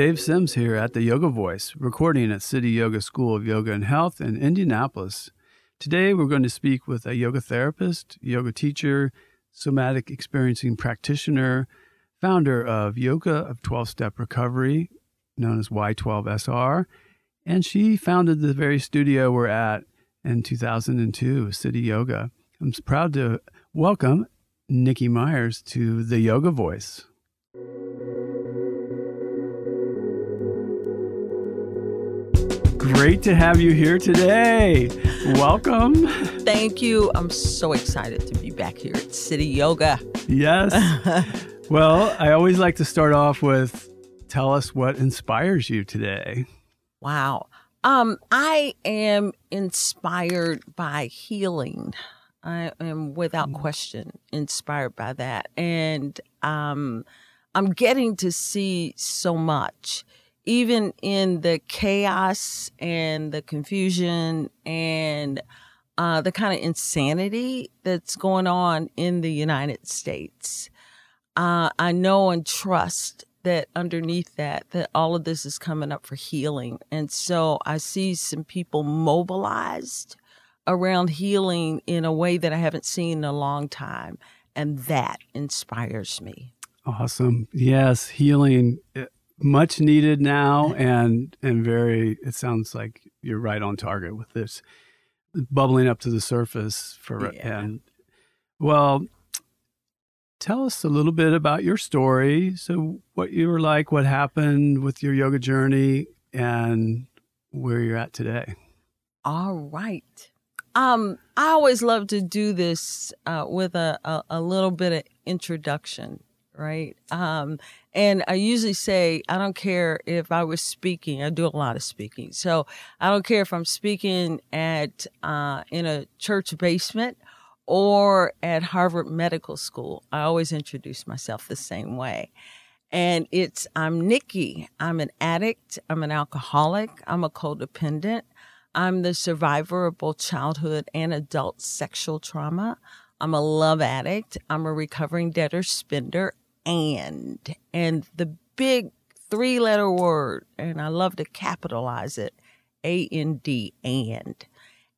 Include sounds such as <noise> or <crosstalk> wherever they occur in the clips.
Dave Sims here at the Yoga Voice, recording at Cityoga School of Yoga and Health in Indianapolis. Today, we're going to speak with a yoga therapist, yoga teacher, somatic experiencing practitioner, founder of Yoga of 12 Step Recovery, known as Y12SR. And she founded the very studio we're at in 2002, Cityoga. I'm proud to welcome Nikki Myers to the Yoga Voice. Great to have you here today. Welcome. Thank you. I'm so excited to be back here at Cityoga. Yes. <laughs> well, I always like to start off with tell us what inspires you today. Wow. Um, I am inspired by healing. I am without mm. question inspired by that. And um, I'm getting to see so much even in the chaos and the confusion and uh, the kind of insanity that's going on in the United States, uh, I know and trust that underneath that, that all of this is coming up for healing. And so I see some people mobilized around healing in a way that I haven't seen in a long time. And that inspires me. Awesome. Yes, healing much needed now and and very it sounds like you're right on target with this bubbling up to the surface for yeah. and well tell us a little bit about your story. So what you were like what happened with your yoga journey and where you're at today. All right. Um i always love to do this uh, with a, a, a little bit of introduction right? Um, and I usually say, I don't care if I was speaking. I do a lot of speaking, so I don't care if I'm speaking at uh, in a church basement or at Harvard Medical School. I always introduce myself the same way. And it's, I'm Nikki. I'm an addict. I'm an alcoholic. I'm a codependent. I'm the survivor of both childhood and adult sexual trauma. I'm a love addict. I'm a recovering debtor spender and. And the big three letter word, and I love to capitalize it A N D, and.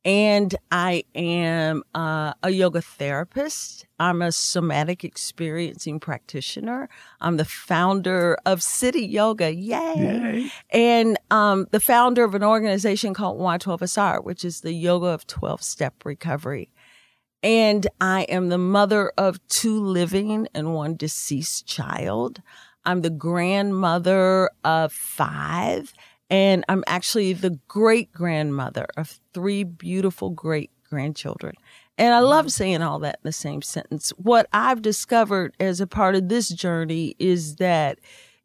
And I am uh, a yoga therapist. I'm a somatic experiencing practitioner. I'm the founder of Cityoga. Yay. Yay. And um, the founder of an organization called Y12SR, which is the Yoga of 12 Step Recovery. And I am the mother of two living and one deceased child. I'm the grandmother of five, and I'm actually the great grandmother of three beautiful great grandchildren. And I love saying all that in the same sentence. What I've discovered as a part of this journey is that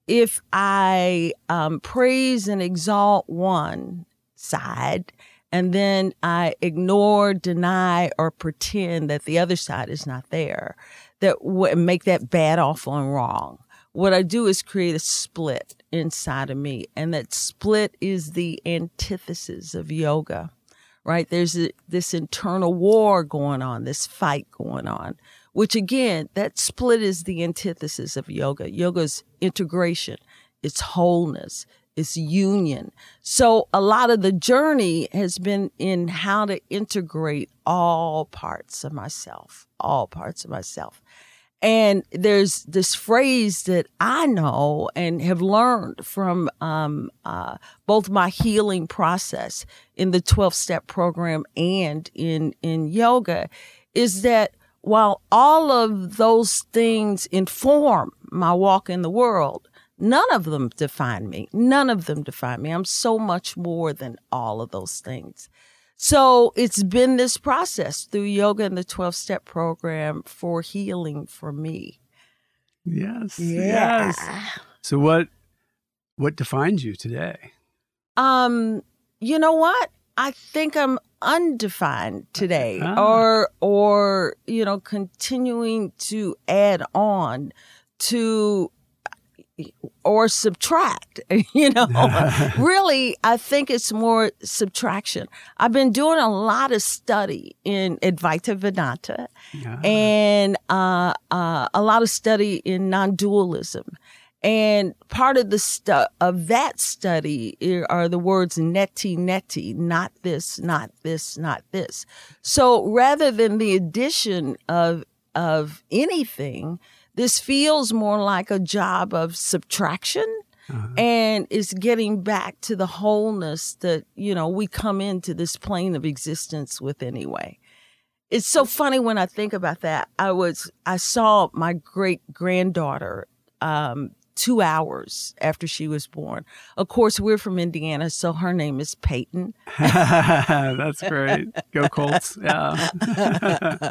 if I um, praise and exalt one side, and then I ignore, deny, or pretend that the other side is not there, that make that bad, awful, and wrong. What I do is create a split inside of me, and that split is the antithesis of yoga, right? There's a, this internal war going on, this fight going on, which again, that split is the antithesis of yoga. Yoga's integration, its wholeness, it's union. So a lot of the journey has been in how to integrate all parts of myself, all parts of myself. And there's this phrase that I know and have learned from um, uh, both my healing process in the 12 step program and in, in yoga is that while all of those things inform my walk in the world, None of them define me. None of them define me. I'm so much more than all of those things. So it's been this process through yoga and the 12 step program for healing for me. Yes. Yeah. Yes. So what what defines you today? Um, you know what? I think I'm undefined today Ah. or or you know continuing to add on to or subtract <laughs> you know <laughs> really i think it's more subtraction i've been doing a lot of study in advaita vedanta Yeah. and uh, uh, a lot of study in non-dualism. And part of the stu- of that study are the words neti neti, not this, not this, not this. So rather than the addition of of anything, this feels more like a job of subtraction and it's getting back to the wholeness that you know we come into this plane of existence with anyway it's so funny when I think about that. I was I saw my great granddaughter um, two hours after she was born. Of course, we're from Indiana, so her name is Peyton. <laughs> That's great. Go Colts. Yeah. <laughs>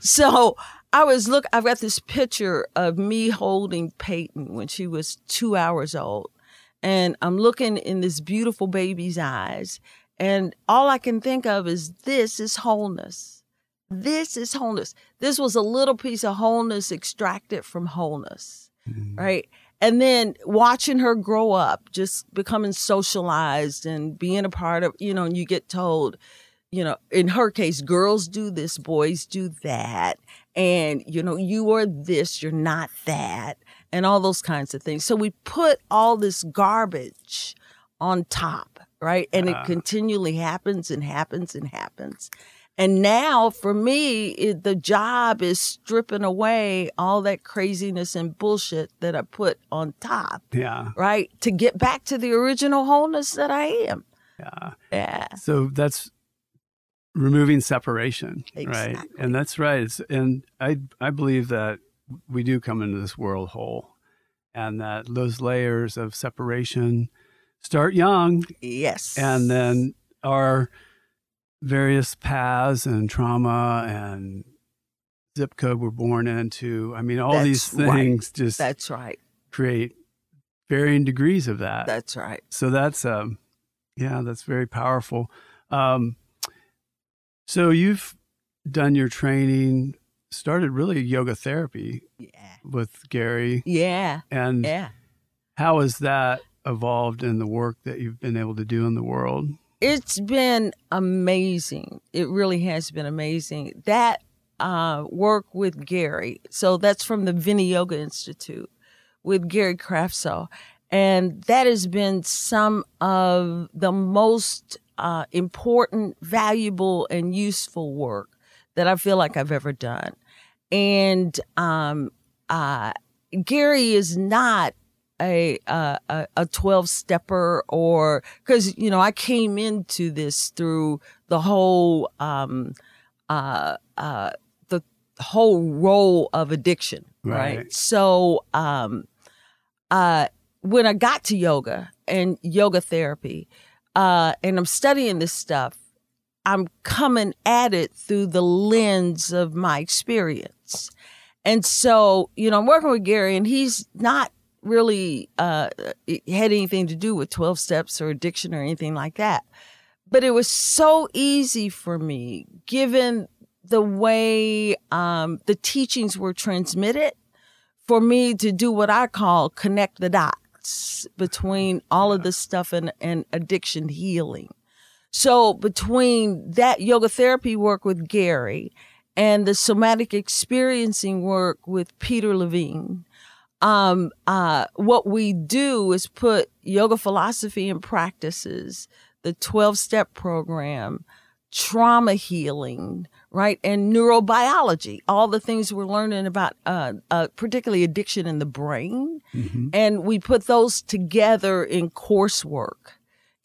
So I was look. I've got this picture of me holding Peyton when she was two hours old, and I'm looking in this beautiful baby's eyes, and all I can think of is this is wholeness. This is wholeness. This was a little piece of wholeness extracted from wholeness, mm-hmm. right? And then watching her grow up, just becoming socialized and being a part of, you know, and you get told, you know, in her case, girls do this, boys do that. And, you know, you are this, you're not that, and all those kinds of things. So we put all this garbage on top, right? And it uh-huh. continually happens and happens and happens. And now for me, it, the job is stripping away all that craziness and bullshit that I put on top, Yeah. right? To get back to the original wholeness that I am. Yeah. Yeah. So that's removing separation, right? And that's right. It's, and I I believe that we do come into this world whole, and that those layers of separation start young, Yes. and then our various paths and trauma and zip code we're born into. I mean, all these That's right. things just That's right. create varying degrees of that. That's right. so that's um yeah that's very powerful um so you've done your training started really yoga therapy Yeah. with gary Yeah. and Yeah. how has that evolved in the work that you've been able to do in the world It's been amazing. It really has been amazing. That uh, work with Gary, so that's from the Viniyoga Institute with Gary Kraftsow. And that has been some of the most uh, important, valuable, and useful work that I feel like I've ever done. And um, uh, Gary is not a uh, a a 12 stepper or cuz you know I came into this through the whole um uh uh the whole role of addiction right, Right. so um uh when I got to yoga and yoga therapy uh and I'm studying this stuff I'm coming at it through the lens of my experience and so, you know, I'm working with Gary, and he's not really uh, had anything to do with 12 steps or addiction or anything like that. But it was so easy for me, given the way um, the teachings were transmitted, for me to do what I call connect the dots between all of this stuff and, and addiction healing. So between that yoga therapy work with Gary and the somatic experiencing work with Peter Levine, um, uh, what we do is put yoga philosophy and practices, the 12 step program, trauma healing, right? And neurobiology, all the things we're learning about, uh, uh, particularly addiction in the brain. And we put those together in coursework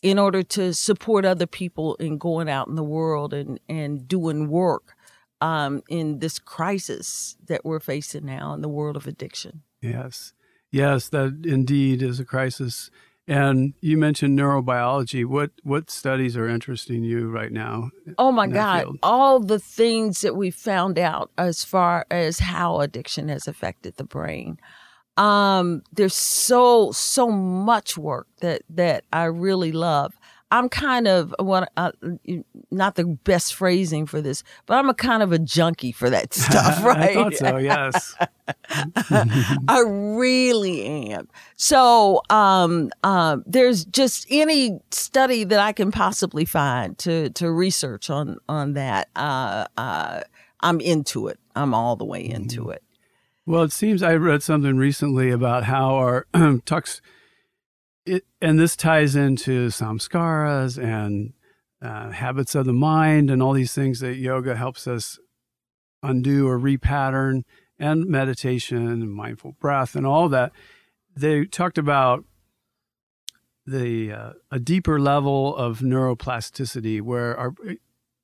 in order to support other people in going out in the world and, and doing work um, in this crisis that we're facing now in the world of addiction. yes yes that indeed is a crisis and you mentioned neurobiology what what studies are interesting you right now Oh my God, field? all the things that we found out as far as how addiction has affected the brain. Um, there's so so much work that that I really love. I'm kind of what uh, not the best phrasing for this, but I'm a kind of a junkie for that <laughs> stuff, right? I thought so. Yes, <laughs> I really am. So um, um, there's just any study that I can possibly find to to research on on that. Uh, uh, I'm into it. I'm all the way into mm-hmm. it. Well, it seems I read something recently about how our <clears throat> tux it, and this ties into samskaras and uh, habits of the mind and all these things that yoga helps us undo or repattern and meditation and mindful breath and all that. They talked about the uh, a deeper level of neuroplasticity where our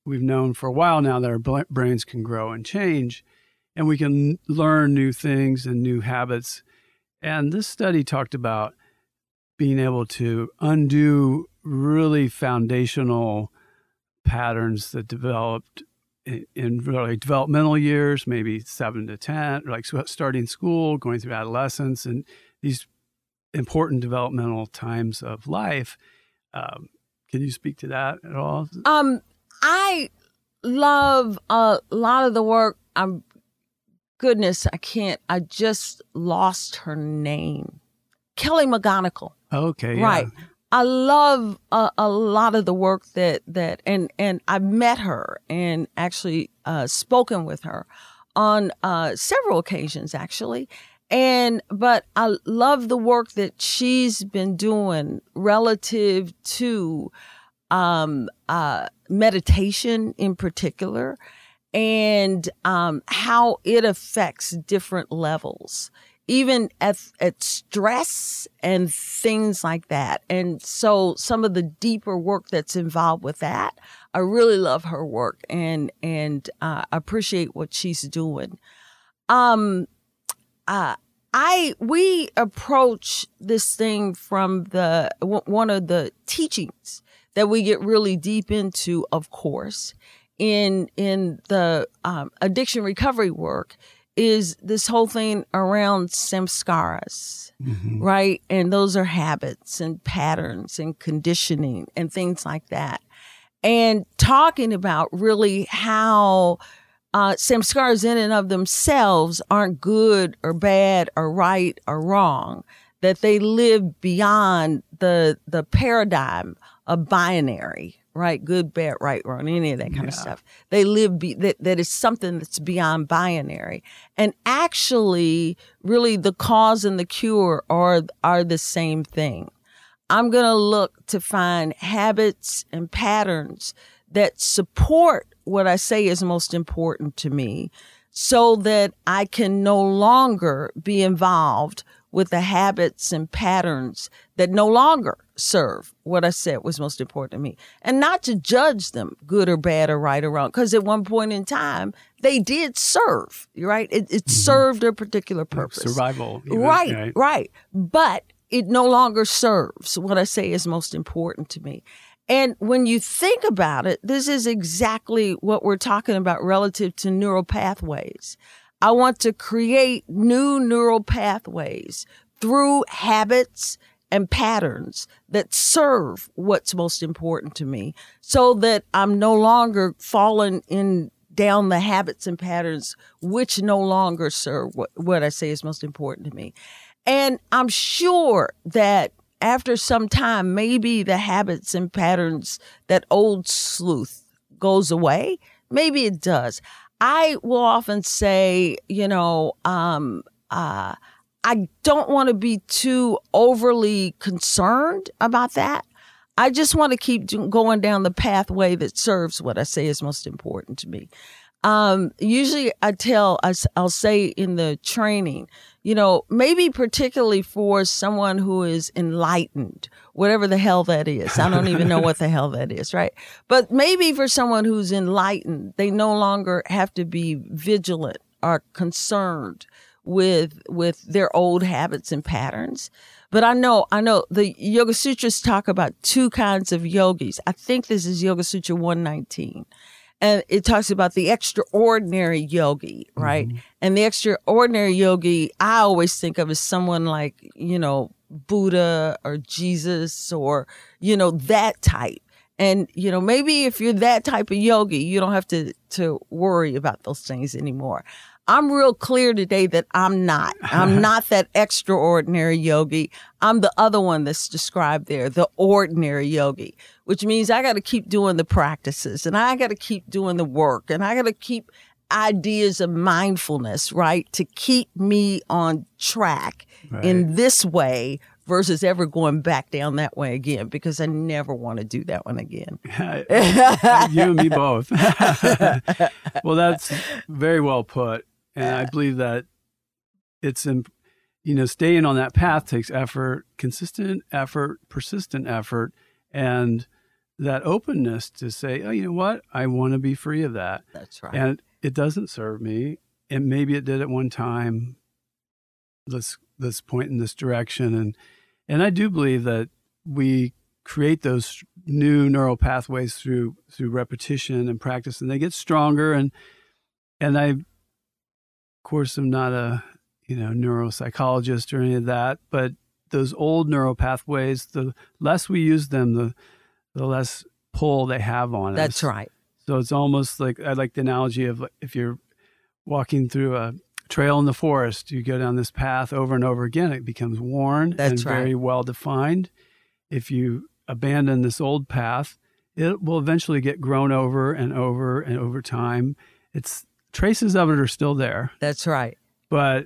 we've known for a while now that our brains can grow and change and we can learn new things and new habits. And this study talked about being able to undo really foundational patterns that developed in, really developmental years, maybe seven to 10, like starting school, going through adolescence, and these important developmental times of life. Um, can you speak to that at all? Um, I love a lot of the work. I'm goodness, I can't. I just lost her name. Kelly McGonigal. Okay. Right. I love a, a, lot of the work that that and and I met her and actually uh, spoken with her on uh, several occasions actually. And but I love the work that she's been doing relative to um, uh, meditation in particular and um, how it affects different levels even at, at stress and things like that. And so some of the deeper work that's involved with that, I really love her work and, and, uh, appreciate what she's doing. Um, uh, I, we approach this thing from the, one of the teachings that we get really deep into, of course, in, in the, um, addiction recovery work is this whole thing around samskaras, mm-hmm. right? And those are habits and patterns and conditioning and things like that. And talking about really how uh, samskaras in and of themselves aren't good or bad or right or wrong, that they live beyond the the paradigm of binary, right? Good, bad, right, wrong, any of that kind yeah. of stuff. They live be, that that is something that's beyond binary, and actually, really, the cause and the cure are are the same thing. I'm going to look to find habits and patterns that support what I say is most important to me so that I can no longer be involved with the habits and patterns that no longer serve what I said was most important to me. And not to judge them good or bad or right or wrong, because at one point in time, they did serve, right? It, it mm-hmm. served a particular purpose. Survival. Even, right, right, right. But it no longer serves what I say is most important to me. And when you think about it, this is exactly what we're talking about relative to neural pathways. I want to create new neural pathways through habits and patterns that serve what's most important to me so that I'm no longer falling in down the habits and patterns which no longer serve what, what I say is most important to me. And I'm sure that after some time, maybe the habits and patterns, that old sleuth goes away. Maybe it does. I will often say, you know, um, uh, I don't want to be too overly concerned about that. I just want to keep going down the pathway that serves what I say is most important to me. Um, usually I tell, I'll say in the training, you know, maybe particularly for someone who is enlightened, whatever the hell that is. I don't even know what the hell that is, right? But maybe for someone who's enlightened, they no longer have to be vigilant or concerned with with their old habits and patterns. But I know, I know the Yoga Sutras talk about two kinds of yogis. I think this is Yoga Sutra 119. and it talks about the extraordinary yogi, right? Mm-hmm. And the extraordinary yogi, I always think of as someone like, you know, Buddha or Jesus or, you know, that type. And, you know, maybe if you're that type of yogi, you don't have to, to worry about those things anymore. I'm real clear today that I'm not. I'm <laughs> not that extraordinary yogi. I'm the other one that's described there, the ordinary yogi, which means I got to keep doing the practices and I got to keep doing the work and I got to keep ideas of mindfulness, right? To keep me on track right. in this way versus ever going back down that way again because I never want to do that one again. <laughs> you and me both. <laughs> well, that's very well put. And I uh, believe that it's, in, you know, staying on that path takes effort, consistent effort, persistent effort, and that openness to say, oh, you know what? I want to be free of that. That's right. And it doesn't serve me. And maybe it did at one time. Let's let's point in this direction. And and I do believe that we create those new neural pathways through through repetition and practice, and they get stronger. And and I course, I'm not a you know neuropsychologist or any of that, but those old neural pathways, the less we use them, the the less pull they have on That's us. That's right. So it's almost like I like the analogy of if you're walking through a trail in the forest, you go down this path over and over again, it becomes worn That's and right. very well defined. If you abandon this old path, it will eventually get grown over and over and over time. It's traces of it are still there. That's right. But,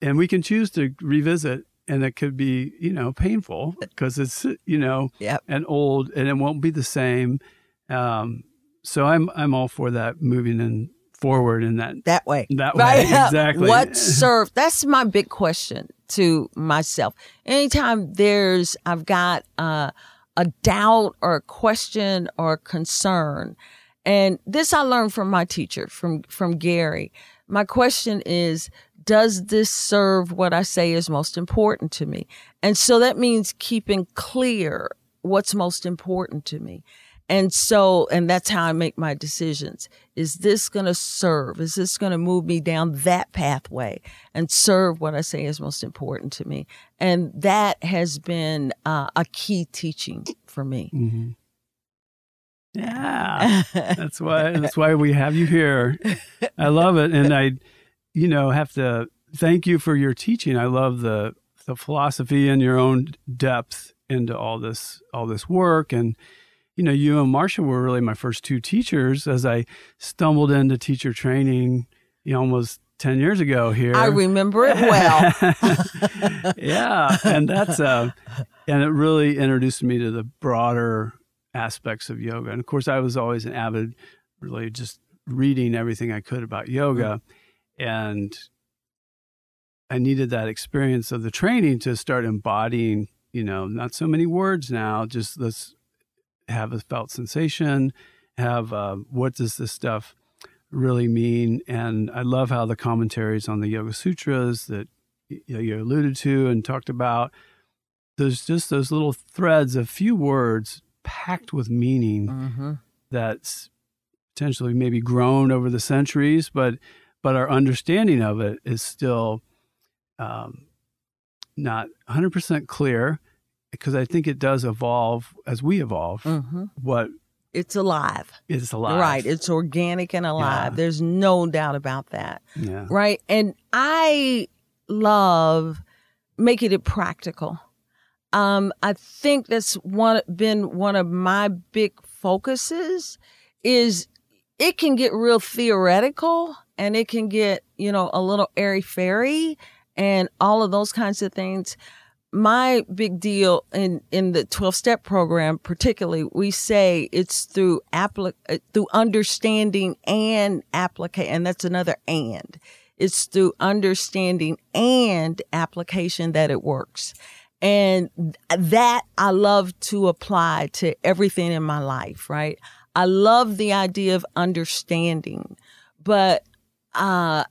and we can choose to revisit and it could be, you know, painful because it's, you know, yep. and old and it won't be the same. Um, so I'm, I'm all for that moving in forward in that, that way. That way. <laughs> Exactly. what served? That's my big question to myself. Anytime there's, I've got, uh, a doubt or a question or a concern, and this I learned from my teacher, from, from Gary. My question is, does this serve what I say is most important to me? And so that means keeping clear what's most important to me. And so, and that's how I make my decisions. Is this going to serve? Is this going to move me down that pathway and serve what I say is most important to me? And that has been uh, a key teaching for me. Mm-hmm. Yeah, <laughs> that's why that's why we have you here. I love it, and I, you know, have to thank you for your teaching. I love the the philosophy and your own depth into all this all this work, and you know, you and Marcia were really my first two teachers as I stumbled into teacher training, you know, almost 10 years ago here. I remember it well. <laughs> yeah. And that's, uh, and it really introduced me to the broader aspects of yoga. And of course, I was always an avid, really just reading everything I could about yoga. Mm-hmm. And I needed that experience of the training to start embodying, you know, not so many words now, just let's have a felt sensation, have uh, what does this stuff really mean? And I love how the commentaries on the Yoga Sutras that you alluded to and talked about, there's just those little threads of few words packed with meaning mm-hmm. that's potentially maybe grown over the centuries, but but our understanding of it is still um, not 100% clear because I think it does evolve as we evolve. Mm-hmm. What it's alive. It's alive. Right. It's organic and alive. Yeah. There's no doubt about that. Yeah. Right. And I love making it practical. Um, I think that's one been one of my big focuses is it can get real theoretical and it can get, you know, a little airy fairy and all of those kinds of things. My big deal in, in the 12 step program, particularly, we say it's through applic- uh, through understanding and application. And that's another and it's through understanding and application that it works. And that I love to apply to everything in my life, right? I love the idea of understanding, but uh,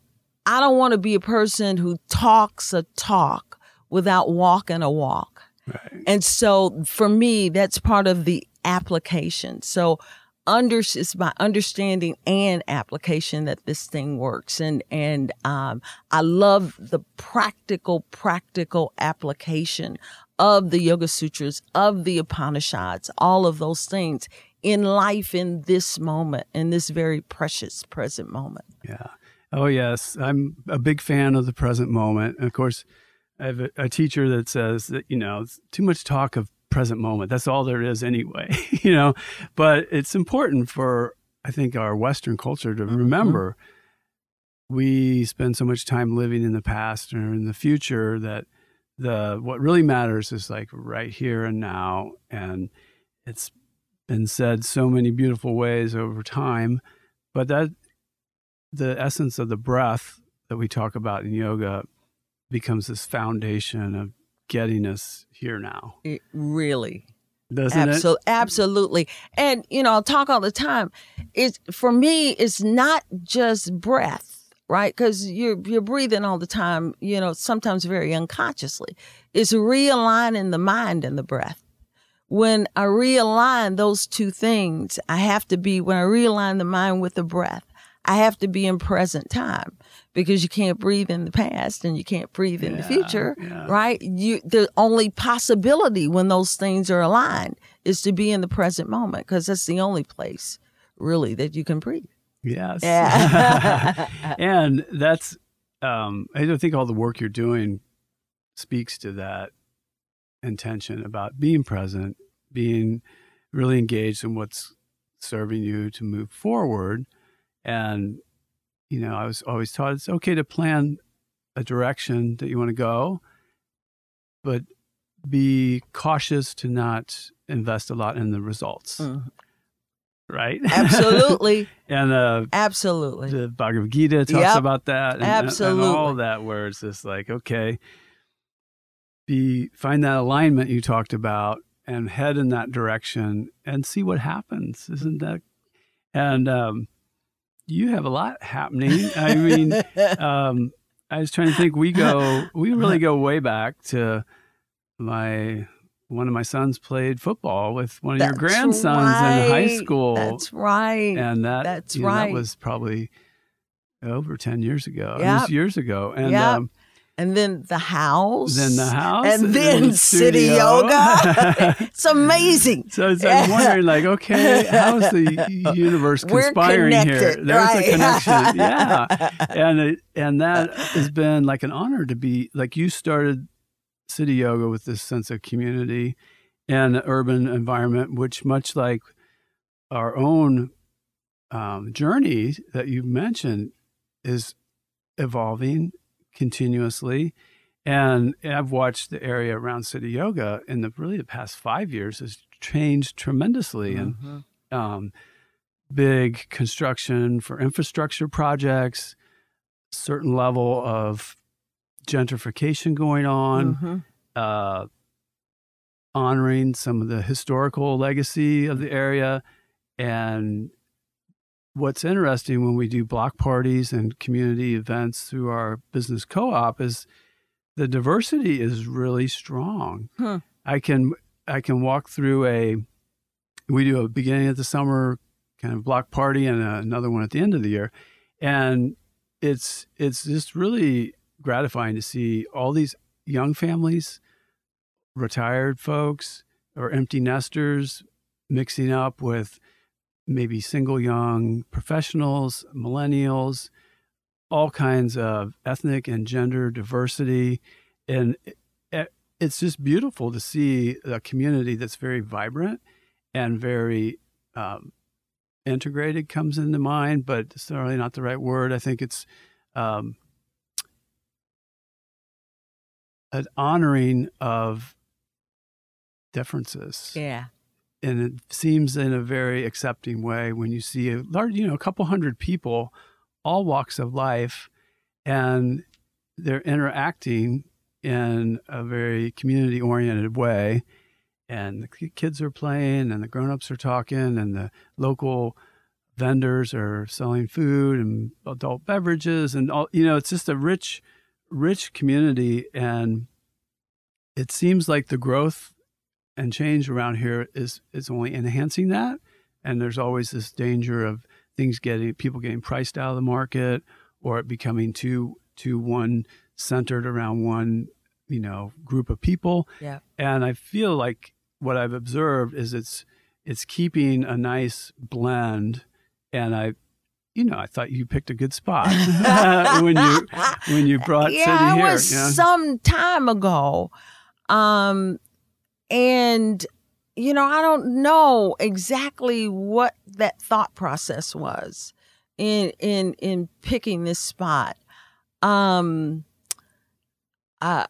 I don't want to be a person who talks a talk without walking a walk. Right. And so for me, that's part of the application. So under it's by understanding and application that this thing works. And and um, i love the practical practical application of the yoga sutras of the upanishads all of those things in life in this moment in this very precious present moment. Yeah. Oh yes. I'm a big fan of the present moment. And of course i have a, a teacher that says that you know too much talk of present moment. That's all there is anyway, <laughs> you know. But it's important for I think our Western culture to mm-hmm. remember mm-hmm. we spend so much time living in the past or in the future that the what really matters is like right here and now. And it's been said so many beautiful ways over time, but that the essence of the breath that we talk about in yoga becomes this foundation of getting us here now. It really doesn't Absol- it? Absolutely. And you know, I'll talk all the time. It's for me, it's not just breath, right? Because you're you're breathing all the time, you know, sometimes very unconsciously. It's realigning the mind and the breath. When I realign those two things, I have to be when I realign the mind with the breath, I have to be in present time because you can't breathe in the past and you can't breathe in the future, yeah. right? You the only possibility when those things are aligned is to be in the present moment because that's the only place really that you can breathe. Yes. Yeah. <laughs> <laughs> and that's um I don't think all the work you're doing speaks to that intention about being present, being really engaged in what's serving you to move forward and you know, I was always taught it's okay to plan a direction that you want to go, but be cautious to not invest a lot in the results. Mm. Right? Absolutely. <laughs> and uh, absolutely. The Bhagavad Gita talks yep. about that. And, absolutely. And all that where it's just like, okay, be find that alignment you talked about and head in that direction and see what happens. Isn't that and um you have a lot happening. I mean, <laughs> um, I was trying to think. We go, we really go way back to my one of my sons played football with one of That's your grandsons right. in high school. That's right. And that That's know, right. That was probably over ten years ago. Yep. It was years ago. And yep. um, and then the house, then the house, and, and then the Cityoga. <laughs> it's amazing. So it's, I'm wondering, like, okay, how's the <laughs> universe conspiring here? There's right? a connection, <laughs> yeah, and it, and that has been like an honor to be like you started Cityoga with this sense of community and urban environment, which much like our own um, journey that you mentioned is evolving continuously. And I've watched the area around Cityoga in the really the past five years has changed tremendously. Mm-hmm. And um, big construction for infrastructure projects, certain level of gentrification going on, mm-hmm. uh, honoring some of the historical legacy of the area, and what's interesting when we do block parties and community events through our business co-op is the diversity is really strong. Huh. I can I can walk through a we do a beginning of the summer kind of block party and another one at the end of the year and it's it's just really gratifying to see all these young families retired folks or empty nesters mixing up with maybe single young professionals, millennials, all kinds of ethnic and gender diversity. And it's just beautiful to see a community that's very vibrant and very um, integrated comes into mind, but it's really not the right word. I think it's um, an honoring of differences. Yeah and it seems in a very accepting way when you see a large, you know, a couple hundred people, all walks of life, and they're interacting in a very community oriented way. And the kids are playing, and the grown ups are talking, and the local vendors are selling food and adult beverages, and all, you know, it's just a rich, rich community. And it seems like the growth and change around here is is only enhancing that. and there's always this danger of things getting people getting priced out of the market or it becoming too too one centered around one you know group of people. Yeah. And I feel like what I've observed is it's it's keeping a nice blend, and I. You know, I thought you picked a good spot <laughs> when you when you brought <laughs> yeah, City it here. was yeah. some time ago, um, and you know, I don't know exactly what that thought process was in in in picking this spot. Um, uh,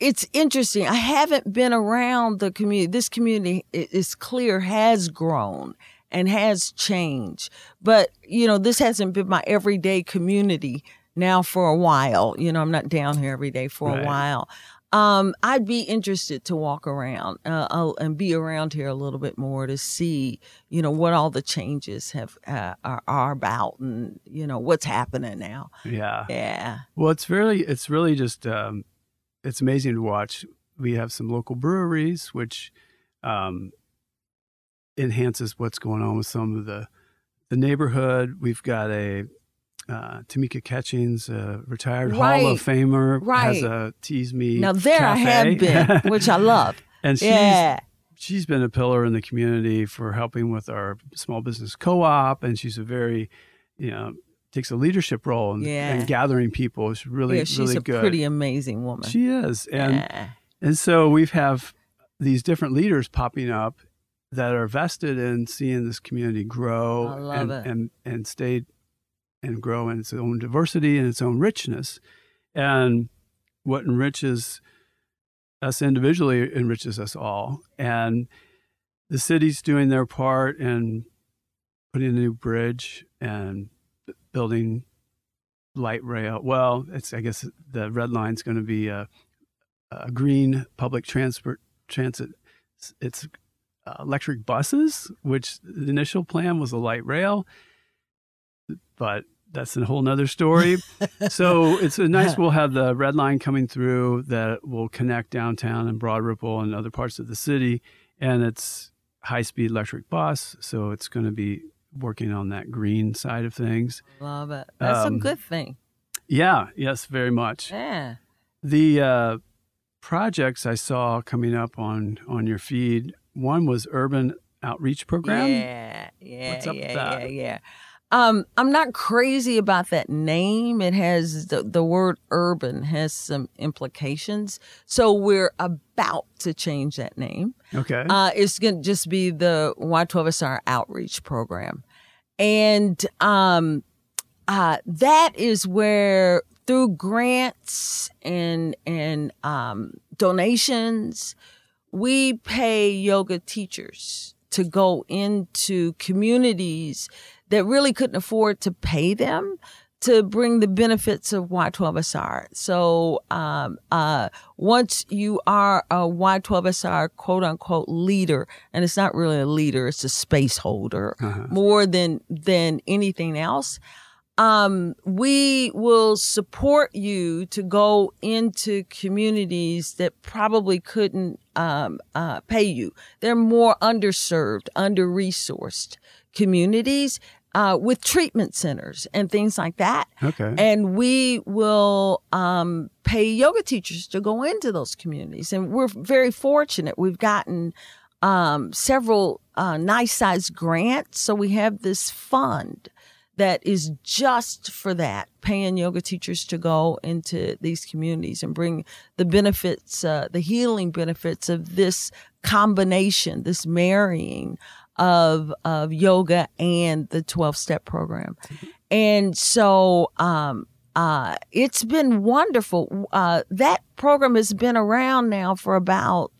it's interesting. I haven't been around the community. This community is clear has grown and has changed, but you know, this hasn't been my everyday community now for a while. You know, I'm not down here every day for Right. a while. Um, I'd be interested to walk around uh, and be around here a little bit more to see, you know, what all the changes have uh, are, are about, and you know what's happening now. yeah. Yeah, Well, it's really it's really just um, it's amazing to watch. We have some local breweries, which um, enhances what's going on with some of the the neighborhood. We've got a uh, Tamika Catchings, a retired Hall of Famer, has Right. a Tea's Me. now there I cafe. have been, <laughs> which I love. and she's Yeah, she's been a pillar in the community for helping with our small business co-op, and she's a very, you know, takes a leadership role in, Yeah. in gathering people. She's really, yeah, she's really a good. pretty amazing woman. She is, and yeah. and so we have these different leaders popping up that are vested in seeing this community grow I love and, it. and and stay and grow in its own diversity and its own richness. And what enriches us individually enriches us all. And the city's doing their part in putting a new bridge and building light rail. Well, it's I guess the red line's going to be a, a green public transport transit. It's- It's uh, electric buses, which the initial plan was a light rail, but that's a whole nother story. <laughs> so it's a nice. We'll have the red line coming through that will connect downtown and Broad Ripple and other parts of the city, and it's high speed electric bus. So it's going to be working on that green side of things. Love it. That's Um, a good thing. Yeah, yes, very much. Yeah. The uh, projects I saw coming up on on your feed, one was urban outreach program. Yeah, yeah, What's up with yeah, that? yeah, yeah. Um, I'm not crazy about that name. It has the, the word urban has some implications. So we're about to change that name. Okay. Uh, it's going to just be the Y12SR outreach program. And, um, uh, that is where through grants and, and, um, donations, we pay yoga teachers to go into communities that really couldn't afford to pay them to bring the benefits of Y12SR. So, um, uh, once you are a Y12SR quote unquote leader, and it's not really a leader, it's a space holder Uh-huh. more than, than anything else. Um, we will support you to go into communities that probably couldn't, um, uh, pay you. They're more underserved, under resourced communities, uh, with treatment centers and things like that okay. and we will um, pay yoga teachers to go into those communities. And we're very fortunate. We've gotten um, several uh, nice sized grants. So we have this fund that is just for that, paying yoga teachers to go into these communities and bring the benefits, uh, the healing benefits of this combination, this marrying of of yoga and the 12 step program. And so um uh it's been wonderful. Uh that program has been around now for about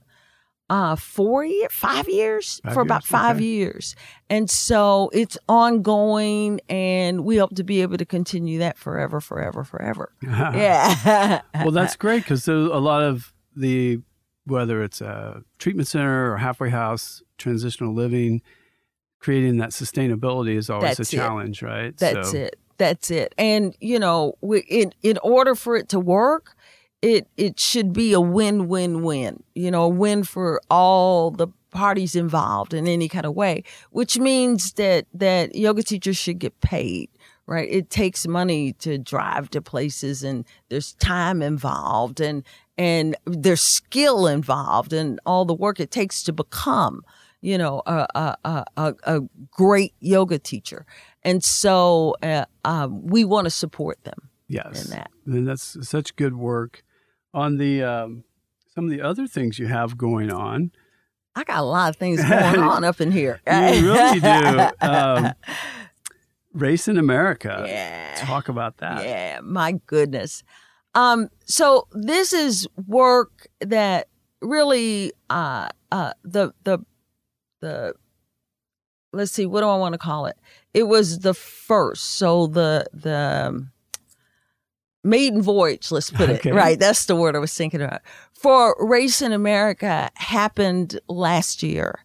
uh four years, five years, Five for about five okay. years. And so it's ongoing and we hope to be able to continue that forever, forever, forever. <laughs> yeah. <laughs> well, that's great because a lot of the whether it's a treatment center or halfway house, transitional living, creating that sustainability is always That's a it. challenge, right? That's So- it. That's it. And you know, we, in in order for it to work, it it should be a win win win. You know, a win for all the parties involved in any kind of way, which means that that yoga teachers should get paid right? It takes money to drive to places and there's time involved and, and there's skill involved and all the work it takes to become, you know, a, a, a, a great yoga teacher. And so uh, um, we want to support them. Yes. In that. And that's such good work. On the, um, some of the other things you have going on, I got a lot of things going <laughs> on up in here. you really do. <laughs> Um, Race in America. Yeah. Talk about that. Yeah, my goodness. Um, so this is work that really uh uh the the the let's see, what do I want to call it? It was the first. So the the um, maiden voyage, let's put it Okay. right. That's the word I was thinking about. For Race in America happened last year.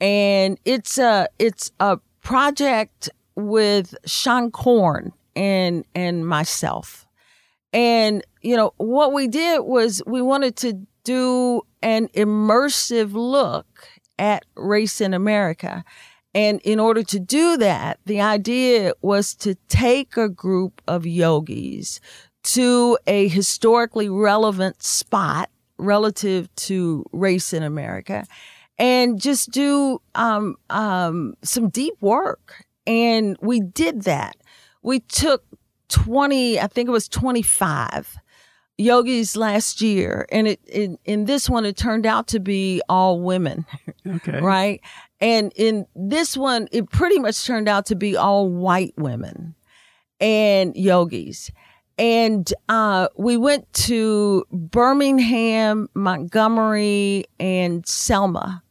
And it's a it's a project with Seane Corn and and myself. And you know, what we did was we wanted to do an immersive look at race in America. And in order to do that, the idea was to take a group of yogis to a historically relevant spot relative to race in America and just do um, um, some deep work. And we did that. We took 20, I think it was 25 yogis last year. And it, in in this one, it turned out to be all women Okay. right? And in this one, it pretty much turned out to be all white women and yogis. And uh, we went to Birmingham, Montgomery, and Selma,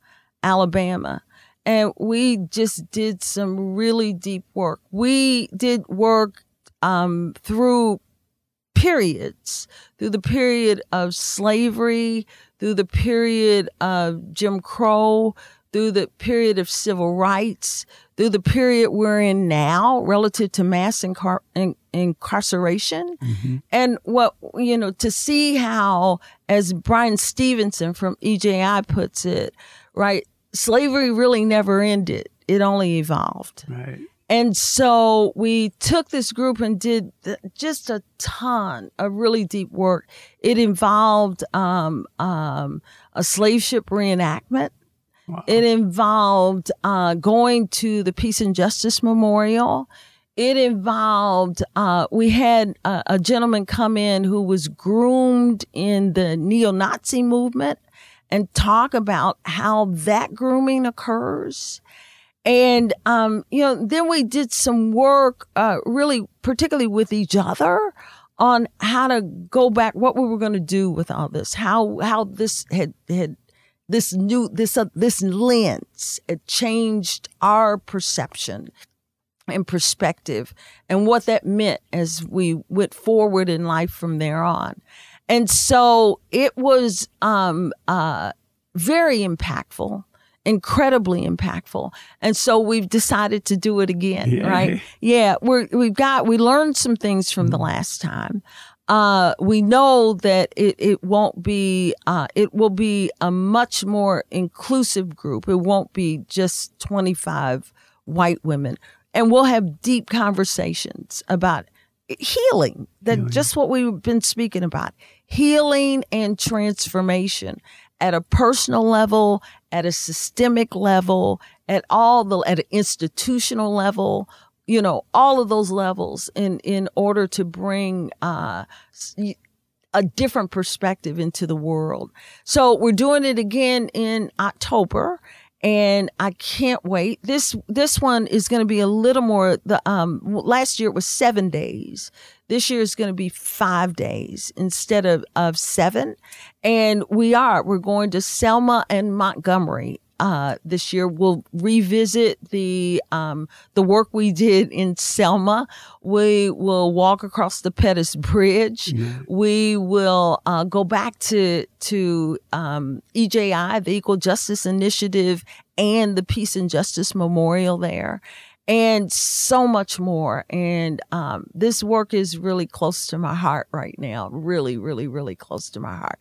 Alabama. And we just did some really deep work. We did work um, through periods, through the period of slavery, through the period of Jim Crow, through the period of civil rights, through the period we're in now relative to mass incar- in- incarceration. And what, you know, to see how, as Bryan Stevenson from EJI puts it, right, slavery really never ended. It only evolved. Right. And so we took this group and did just a ton of really deep work. It involved um, um, a slave ship reenactment. Wow. It involved uh, going to the Peace and Justice Memorial. It involved, uh, we had a, a gentleman come in who was groomed in the neo Nazi movement and talk about how that grooming occurs. And, um, you know, then we did some work, uh, really, particularly with each other on how to go back, what we were going to do with all this, how, how this had, had, this new, this, uh, this lens, it changed our perception and perspective and what that meant as we went forward in life from there on. And so it was, um, uh, very impactful incredibly impactful. And so we've decided to do it again, Yay. right? Yeah, we're, we've got, we learned some things from the last time. Uh, we know that it, it won't be, uh, it will be a much more inclusive group. It won't be just 25 white women. And we'll have deep conversations about healing, that Healing. just what we've been speaking about, healing and transformation at a personal level, at a systemic level, at all the at an institutional level, you know, all of those levels in in order to bring uh a different perspective into the world. So we're doing it again in October and I can't wait. This this one is going to be a little more the um last year it was 7 days. This year is going to be 5 days instead of of 7. And we are we're going to Selma and Montgomery uh, this year we'll revisit the um, the work we did in Selma. We will walk across the Pettus Bridge. We will uh, go back to to um, EJI, the Equal Justice Initiative, and the Peace and Justice Memorial there, and so much more. And um, this work is really close to my heart right now. Really, really, really close to my heart.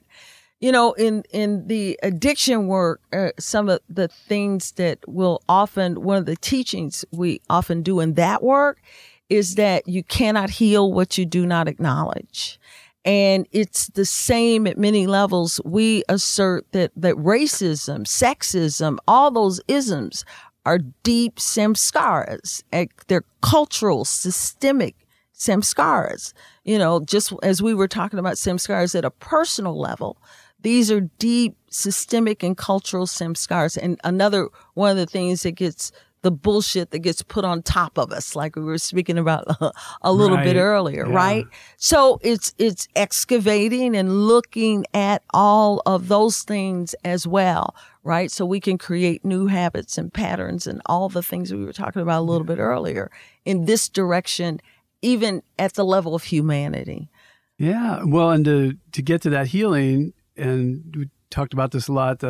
you know, in in the addiction work, uh, some of the things that will often one of the teachings we often do in that work is that you cannot heal what you do not acknowledge. And it's the same at many levels. We assert that, that racism, sexism, all those isms are deep samskaras. They're cultural, systemic samskaras. You know, just as we were talking about samskaras at a personal level, these are deep systemic and cultural samskaras. And another one of the things that gets the bullshit that gets put on top of us, like we were speaking about <laughs> a, little Right. bit earlier, Yeah. right? So it's it's excavating and looking at all of those things as well, right? So we can create new habits and patterns and all the things we were talking about a little bit earlier in this direction, even at the level of humanity. Yeah. Well, and to to get to that healing, and we talked about this a lot.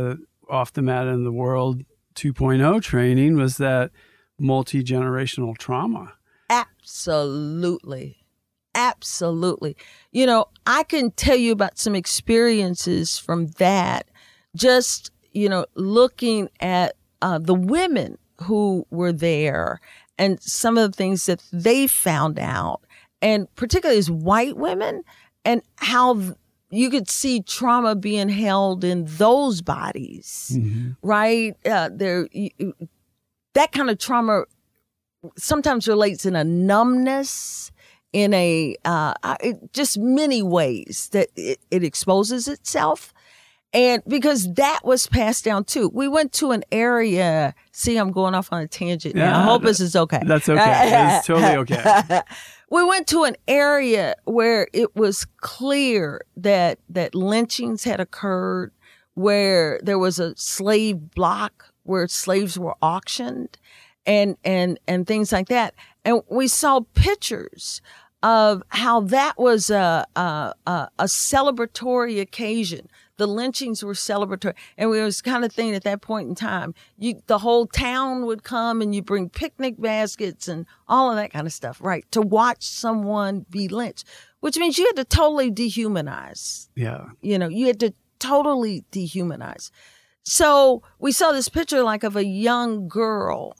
Off the mat in the world 2.0 training was that multi generational trauma. Absolutely. Absolutely. You know, I can tell you about some experiences from that. Just, you know, looking at uh, the women who were there and some of the things that they found out, and particularly as white women, and how you could see trauma being held in those bodies, right? Uh, there, that kind of trauma sometimes relates in a numbness in a uh, it, just many ways that it, it exposes itself and because that was passed down too we went to an area see i'm going off on a tangent now i hope that- this is okay That's okay. it's totally okay. <laughs> we went to an area where it was clear that that lynchings had occurred where there was a slave block where slaves were auctioned and and and things like that. And we saw pictures of how that was a a, a, a celebratory occasion the lynchings were celebratory. And we was kind of thing at that point in time you the whole town would come and you bring picnic baskets and all of that kind of stuff right to watch someone be lynched which means you had to totally dehumanize. Yeah. you know you had to totally dehumanize. So we saw this picture like of a young girl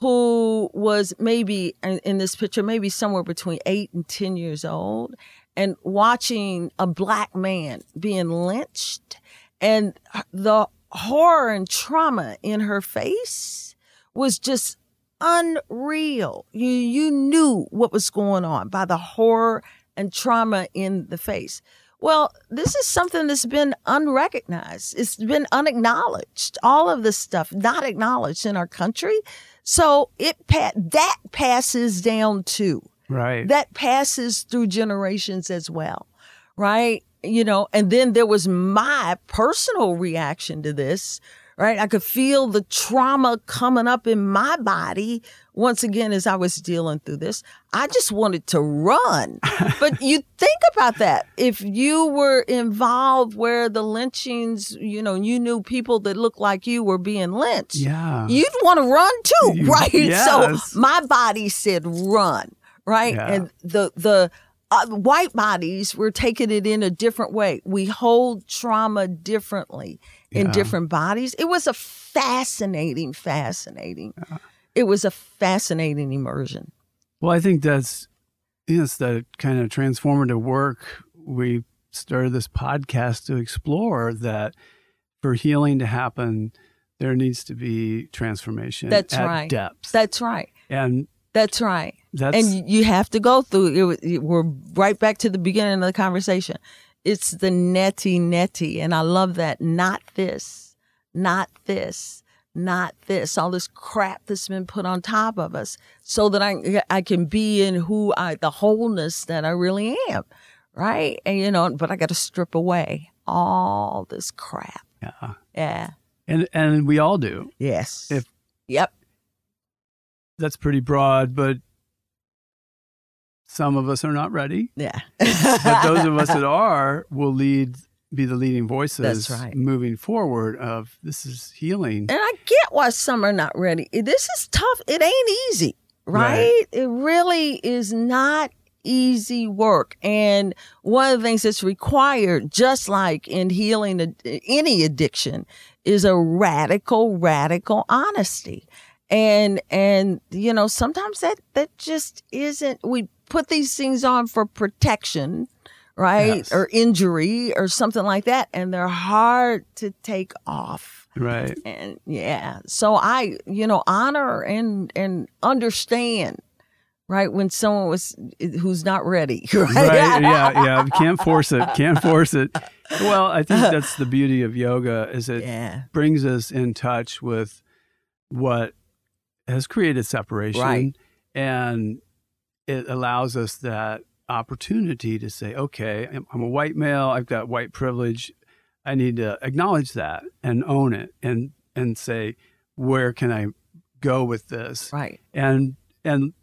who was maybe in in this picture maybe somewhere between 8 and 10 years old and watching a black man being lynched and the horror and trauma in her face was just unreal you you knew what was going on by the horror and trauma in the face well, this is something that's been unrecognized. It's been unacknowledged. All of this stuff not acknowledged in our country. So it that passes down too. Right. That passes through generations as well. Right? You know, and then there was my personal reaction to this, right? I could feel the trauma coming up in my body once again as I was dealing through this. I just wanted to run. <laughs> but you think about that. If you were involved where the lynchings, you know, you knew people that looked like you were being lynched, yeah. you'd want to run too, <laughs> right? yes. So my body said run, right? Yeah. And the the uh, white bodies were taking it in a different way. We hold trauma differently in Yeah. different bodies. It was a fascinating, fascinating. It was a fascinating immersion. Well, I think that's yes, the kind of transformative work we started this podcast to explore that for healing to happen, there needs to be transformation. That's at right. Depth. That's right. and That's right. That's and you- have to go through it, it- we're right back to the beginning of the conversation. It's the neti neti and i love that. Not this not this not this. All this crap that's been put on top of us so that i i can be in who i the wholeness that i really am right? And you know but i got to strip away all this crap. Yeah. yeah. And and we all do. yes. If- yep. That's pretty broad, but some of us are not ready. yeah But those of us that <laughs> are will lead be the leading voices That's right. moving forward of this is healing. And I get why some are not ready. This is tough. It ain't easy, right? Right. It really is not easy work. And one of the things that's required, just like in healing any addiction, is a radical, radical honesty. And, and, you know, sometimes that, that just isn't, we put these things on for protection, right? Yes. Or injury or something like that. And they're hard to take off. Right. And yeah. So I, you know, honor and, and understand right when someone was who's not ready <laughs> right, right yeah yeah can't force it can't force it well i think <laughs> that's the beauty of yoga is it yeah. brings us in touch with what has created separation Right. and it allows us that opportunity to say okay I'm- a white male i've got white privilege i need to acknowledge that and own it and and say where can i go with this right and and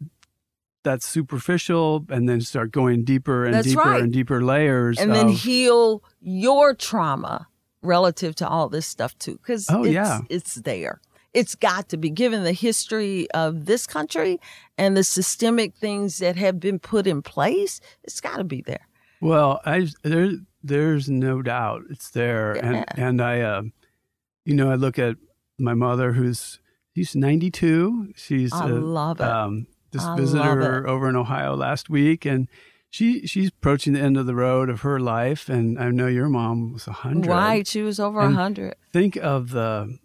that's superficial and then start going deeper and That's deeper right. and deeper layers and then heal your trauma relative to all this stuff too because Oh, it's, yeah. it's there it's got to be. Given the history of this country and the systemic things that have been put in place it's got to be there. Well i there there's no doubt it's there. Yeah. and and i uh, you know i look at my mother who's she's 92 she's i uh, love it. um this I visitor it. over in ohio last week and she she's approaching the end of the road of her life and i know your mom was 100 right she was over a And- 100 think of the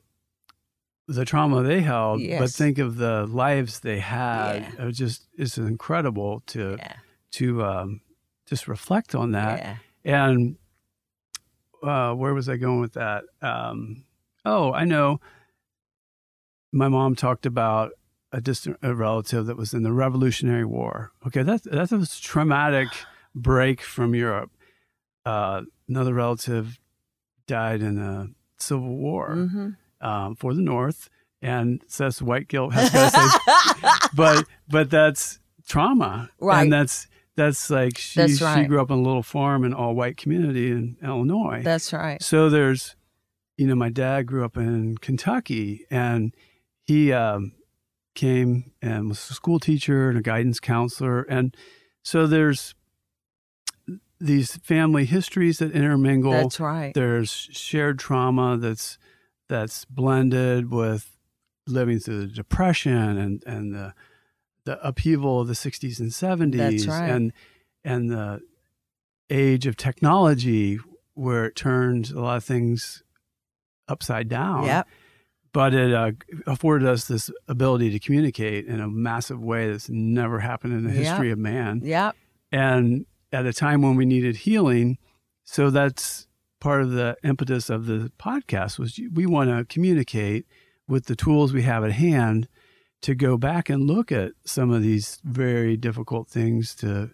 the trauma they held, but think of the lives they had. Yeah. It was just it's incredible to yeah to um, just reflect on that. yeah And uh, where was I going with that? Um, oh, I know. My mom talked about a distant a relative that was in the Revolutionary War. Okay, that's that's a traumatic <sighs> break from Europe. Uh, another relative died in a civil war hmm um, for the North, and says white guilt has got to say, <laughs> but but that's trauma, Right. And that's that's like she That's she grew up on a little farm in all white community in Illinois. that's right. So there's, you know, my dad grew up in Kentucky, and he um, came and was a school teacher and a guidance counselor, and so there's these family histories that intermingle. That's right. There's shared trauma that's that's blended with living through the depression and and the the upheaval of the 60s and 70s That's right. and and the age of technology where it turned a lot of things upside down yep but it uh, afforded us this ability to communicate in a massive way that's never happened in the Yep. history of man yep and at a time when we needed healing. So that's part of the impetus of the podcast was we want to communicate with the tools we have at hand to go back and look at some of these very difficult things to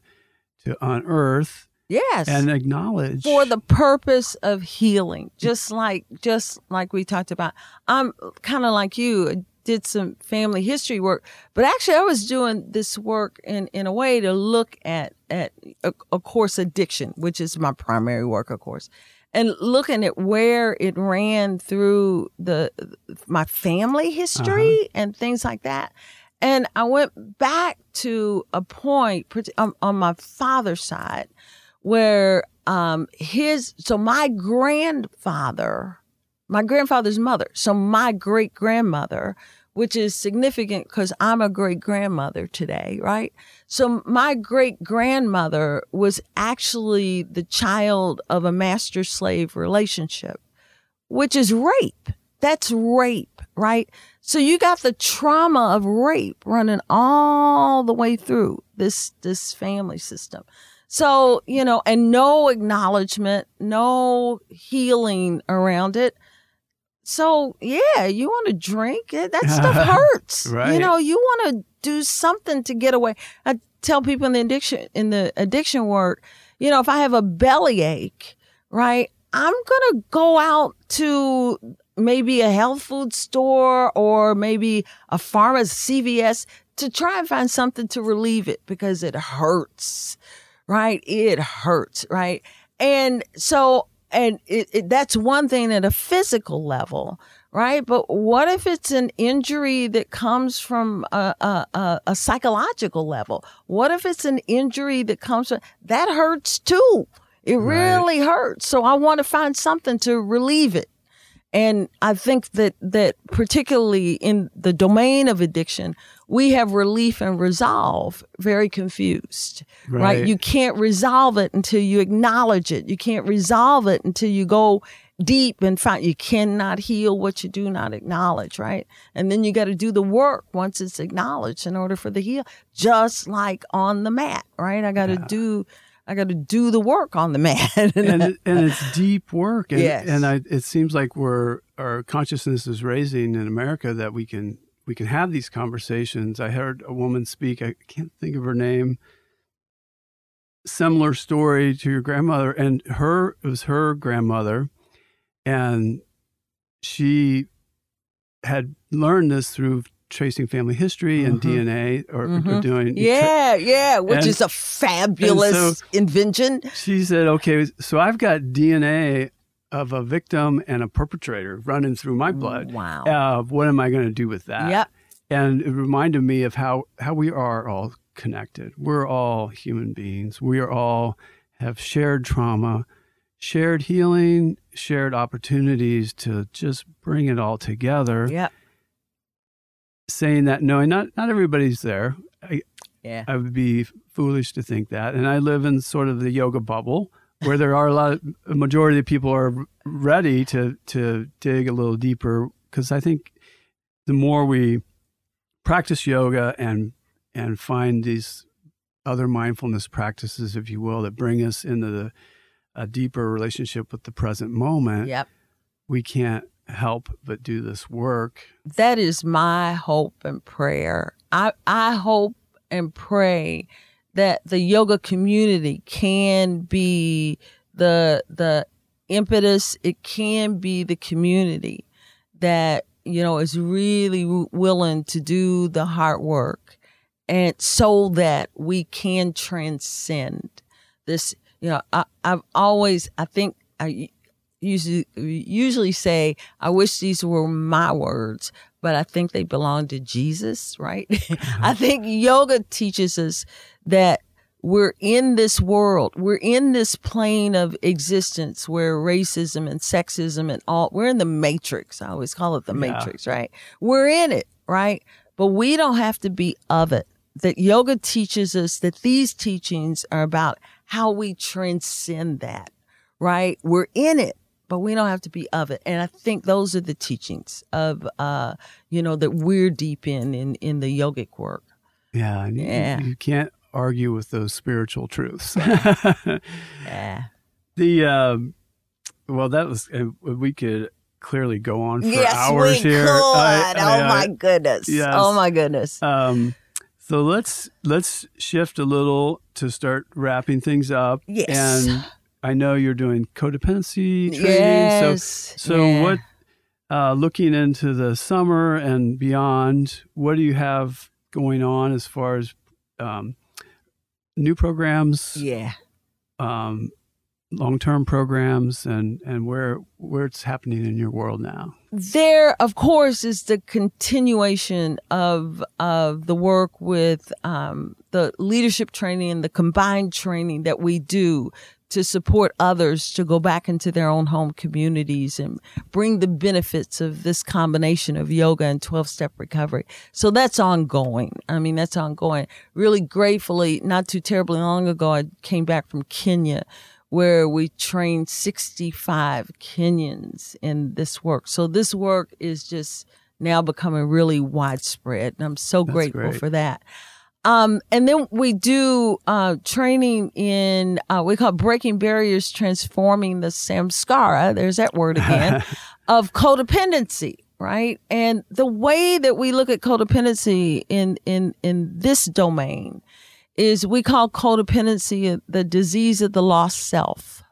to unearth yes. and acknowledge for the purpose of healing. Just like just like we talked about. I'm kind of like you did some family history work but actually i was doing this work in in a way to look at at of of course addiction which is my primary work of course and looking at where it ran through the my family history and things like that. And i went back to a point on, on my father's side where um his so my grandfather my grandfather's mother so my great grandmother which is significant because i'm a great grandmother today right? So my great grandmother was actually the child of a master slave relationship which is rape. That's rape right? So you got the trauma of rape running all the way through this this family system. So, you know, and no acknowledgement, no healing around it. So, yeah, you want to drink. Eh, that stuff <laughs> hurts. You know, you want to do something to get away. I tell people in the addiction in the addiction work, you know, if I have a bellyache, right? I'm going to go out to maybe a health food store or maybe a pharmacy, CVS to try and find something to relieve it because it hurts right? It hurts, right? And so and it, it, that's one thing at a physical level, right? But what if it's an injury that comes from a, a, a, psychological level? What if it's an injury that comes from that hurts too? It Right. really hurts. So I want to find something to relieve it. And I think that that particularly in the domain of addiction, we have relief and resolve very confused. Right. Right. You can't resolve it until you acknowledge it. You can't resolve it until you go deep and find you cannot heal what you do not acknowledge, right? And then you got to do the work once it's acknowledged in order for the heal. Just like on the mat, right? I got to do I got to do the work on the man. <laughs> and and it's deep work and Yes. and I, it seems like we're our consciousness is raising in America that we can we can have these conversations. I heard a woman speak. I can't think of her name. Similar story to your grandmother, and her it was her grandmother, and she had learned this through tracing family history and Mhm. DNA or, or Mhm. doing yeah, yeah, which And- is a fabulous invention. She said, "Okay, so I've got DNA of a victim and a perpetrator running through my blood. Wow. Uh, what am I going to do with that?" Yep. And it reminded me of how how we are all connected. We're all human beings. We are all have shared trauma, shared healing, shared opportunities to just bring it all together. Yep. Saying that, knowing not not everybody's there. I, Yeah. I would be foolish to think that. And I live in sort of the yoga bubble where there are a lot of, a majority of people are ready to, to dig a little deeper. Cause I think the more we practice yoga and, and find these other mindfulness practices, if you will, that bring us into the, a deeper relationship with the present moment, Yep. we can't help but do this work. That is my hope and prayer. I I hope and pray that the yoga community can be the the impetus. It can be the community that you know is really willing to do the hard work, and so that we can transcend this. You know, I, I've always I think I usually usually say I wish these were my words, but I think they belong to Jesus, right? <laughs> I mm-hmm. think yoga teaches us that we're in this world, we're in this plane of existence where racism and sexism and all we're in the matrix. I always call it the Yeah. matrix, right? We're in it, right? But we don't have to be of it. That yoga teaches us that these teachings are about how we transcend that right? We're in it, but we don't have to be of it. And I think those are the teachings of, uh, you know, that we're deep in in in the yogic work. Yeah. And you- Yeah. You, can't argue with those spiritual truths. <laughs> Yeah. The um, well, that was uh, we could clearly go on for yes, hours we here. could. I- oh I, my goodness. yes. Oh my goodness. Um, so let's let's shift a little to start wrapping things up. Yes. And I know you're doing codependency training. yes. So so Yeah. what? Uh, looking into the summer and beyond, what do you have going on as far as um, new programs? Yeah. um, long-term programs and and where where it's happening in your world now. there of course is the continuation of of the work with um, the leadership training and the combined training that we do to support others to go back into their own home communities and bring the benefits of this combination of yoga and 12 step recovery. So that's ongoing. I mean, that's ongoing. Really gratefully, not too terribly long ago, I came back from Kenya where we trained 65 Kenyans in this work. So this work is just now becoming really widespread. And I'm so That's grateful great. for that. Um, and then we do uh, training in uh, we call it breaking barriers, transforming the samskara. There's that word again <laughs> of codependency, right? And the way that we look at codependency in in in this domain is we call codependency the disease of the lost self.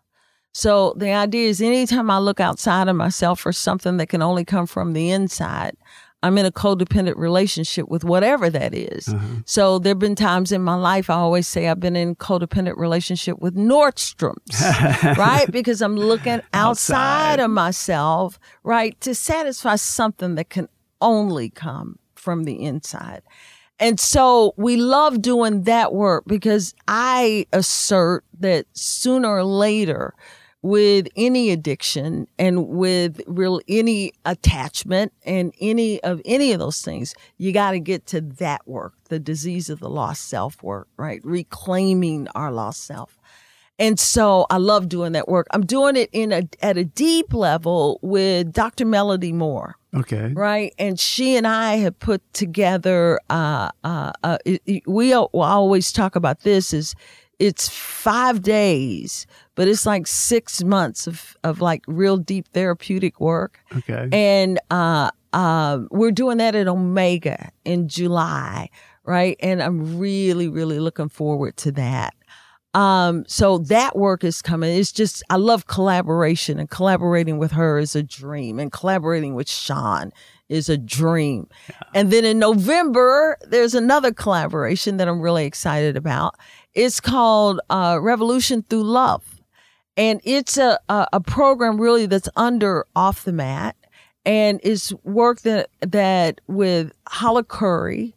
So the idea is anytime I look outside of myself for something that can only come from the inside, I'm in a codependent relationship with whatever that is. Uh-huh. So there've been times in my life I always say I've been in codependent relationship with Nordstrom's, <laughs> right? Because I'm looking <laughs> outside, Outside. of myself, right, to satisfy something that can only come from the inside. And so we love doing that work because I assert that sooner or later with any addiction and with real any attachment and any of any of those things, you got to get to that work, the disease of the lost self work, right? Reclaiming our lost self. And so I love doing that work. I'm doing it in a at a deep level with Dr. Melody Moore Okay. right? And she and I have put together. Uh, uh, uh, we al- always talk about this is it's five days, but it's like six months of of like real deep therapeutic work, Okay. and uh, uh, we're doing that at Omega in July, right? And I'm really, really looking forward to that. Um, so that work is coming. It's just, I love collaboration and collaborating with her is a dream and collaborating with Seane is a dream. And then in November, there's another collaboration that I'm really excited about. It's called, uh, Revolution Through Love. And it's a, a, a program really that's under off the mat and it's work that, that with Hala Khouri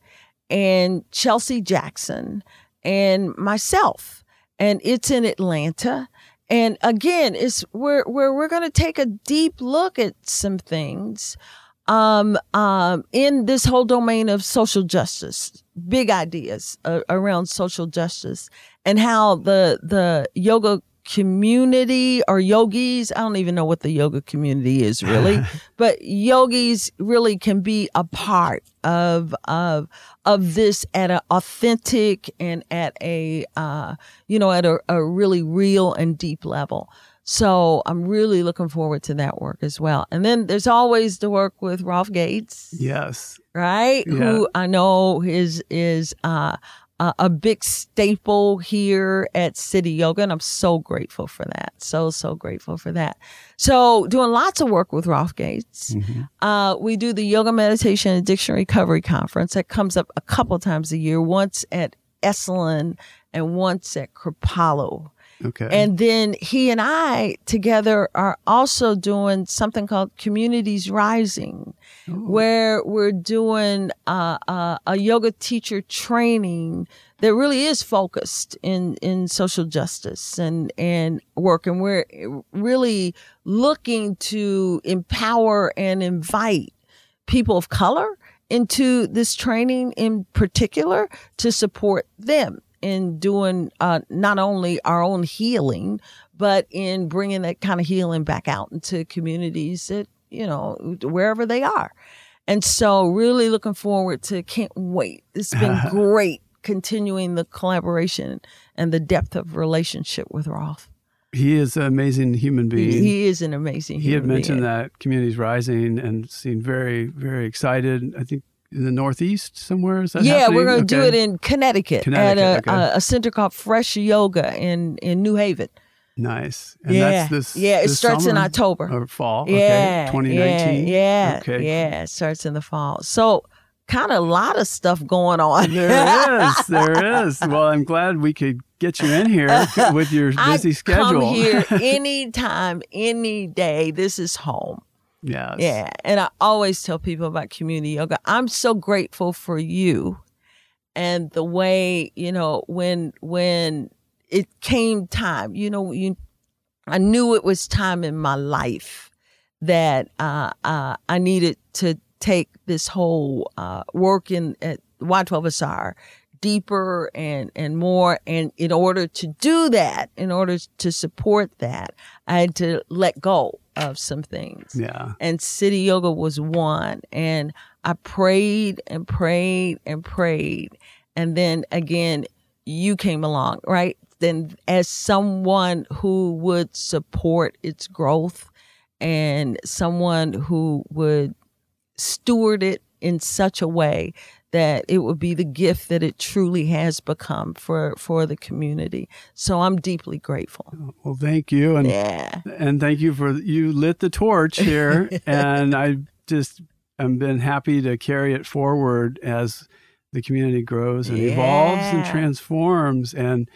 and Chelsea Jackson and myself and it's in Atlanta. And again, it's where where we're going to take a deep look at some things um, um, in this whole domain of social justice, big ideas uh, around social justice, and how the the yoga community or yogis i don't even know what the yoga community is really <laughs> but yogis really can be a part of of of this at an authentic and at a uh, you know at a, a really real and deep level so i'm really looking forward to that work as well and then there's always the work with rolf gates yes. right? Yeah. Who I know is is uh, a, a big staple here at Cityoga, and I'm so grateful for that. So so grateful for that. So doing lots of work with Rolf Gates. Uh, we do the Yoga Meditation Addiction Recovery Conference that comes up a couple times a year, once at Esalen and once at Kripalu. Okay. And then he and I together are also doing something called Communities Rising, where we're doing uh, uh, a yoga teacher training that really is focused in, in social justice and, and work. And we're really looking to empower and invite people of color into this training in particular to support them in doing uh, not only our own healing, but in bringing that kind of healing back out into communities that, you know, wherever they are. And so, really looking forward to, can't wait. It's been <laughs> great continuing the collaboration and the depth of relationship with Rolf. he is an amazing human being. He is an amazing He had mentioned being. that communities rising and seemed very, very excited. I think in the Northeast somewhere. Is that Yeah, happening? we're going to do it in Connecticut, Connecticut, at a, okay. a, center called Fresh Yoga in, in New Haven. Nice. And yeah, that's this. yeah. It starts in October. or fall. Yeah, Okay. 2019. Yeah, yeah, Okay. yeah. It starts in the fall. So, kind of a lot of stuff going on. There is. <laughs> There is. Well, I'm glad we could get you in here <laughs> with your busy schedule. I schedule. come here <laughs> anytime, any day. This is home. Yes. Yeah. And I always tell people about community yoga. I'm so grateful for you and the way, you know, when when it came time, you know, you I knew it was time in my life that uh, uh, I needed to take this whole uh, work in at Y12SR deeper and and more and in order to do that in order to support that i had to let go of some things. Yeah. and Cityoga was one. And i prayed and prayed and prayed. And then again you came along right? Then as someone who would support its growth and someone who would steward it in such a way that it would be the gift that it truly has become for for the community so i'm deeply grateful Well, thank you. And yeah and thank you for you lit the torch here <laughs> and i just I've been happy to carry it forward as the community grows and yeah. evolves and transforms. And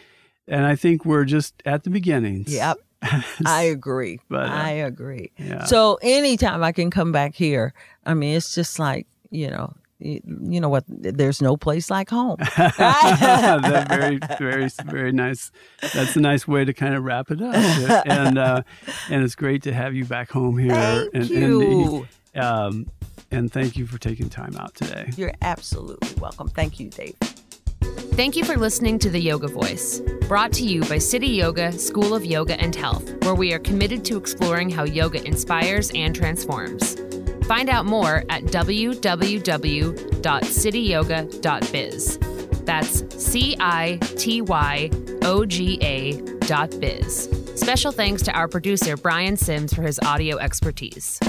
and I think we're just at the beginnings. Yep. <laughs> I agree. But, uh, I agree. Yeah. So anytime I can come back here, I mean, it's just like, you know, you know what there's no place like home. <laughs> That very very very nice that's a nice way to kind of wrap it up. <laughs> And uh, and it's great to have you back home here thank and, you. And, um, and thank you for taking time out today. You're absolutely welcome. Thank you dave. Thank you for listening to The Yoga Voice, brought to you by Cityoga, School of Yoga and Health, where we are committed to exploring how yoga inspires and transforms. Find out more at www.cityoga.biz. That's C I T Y O G A dot biz. Special thanks to our producer, Brian Sims, for his audio expertise.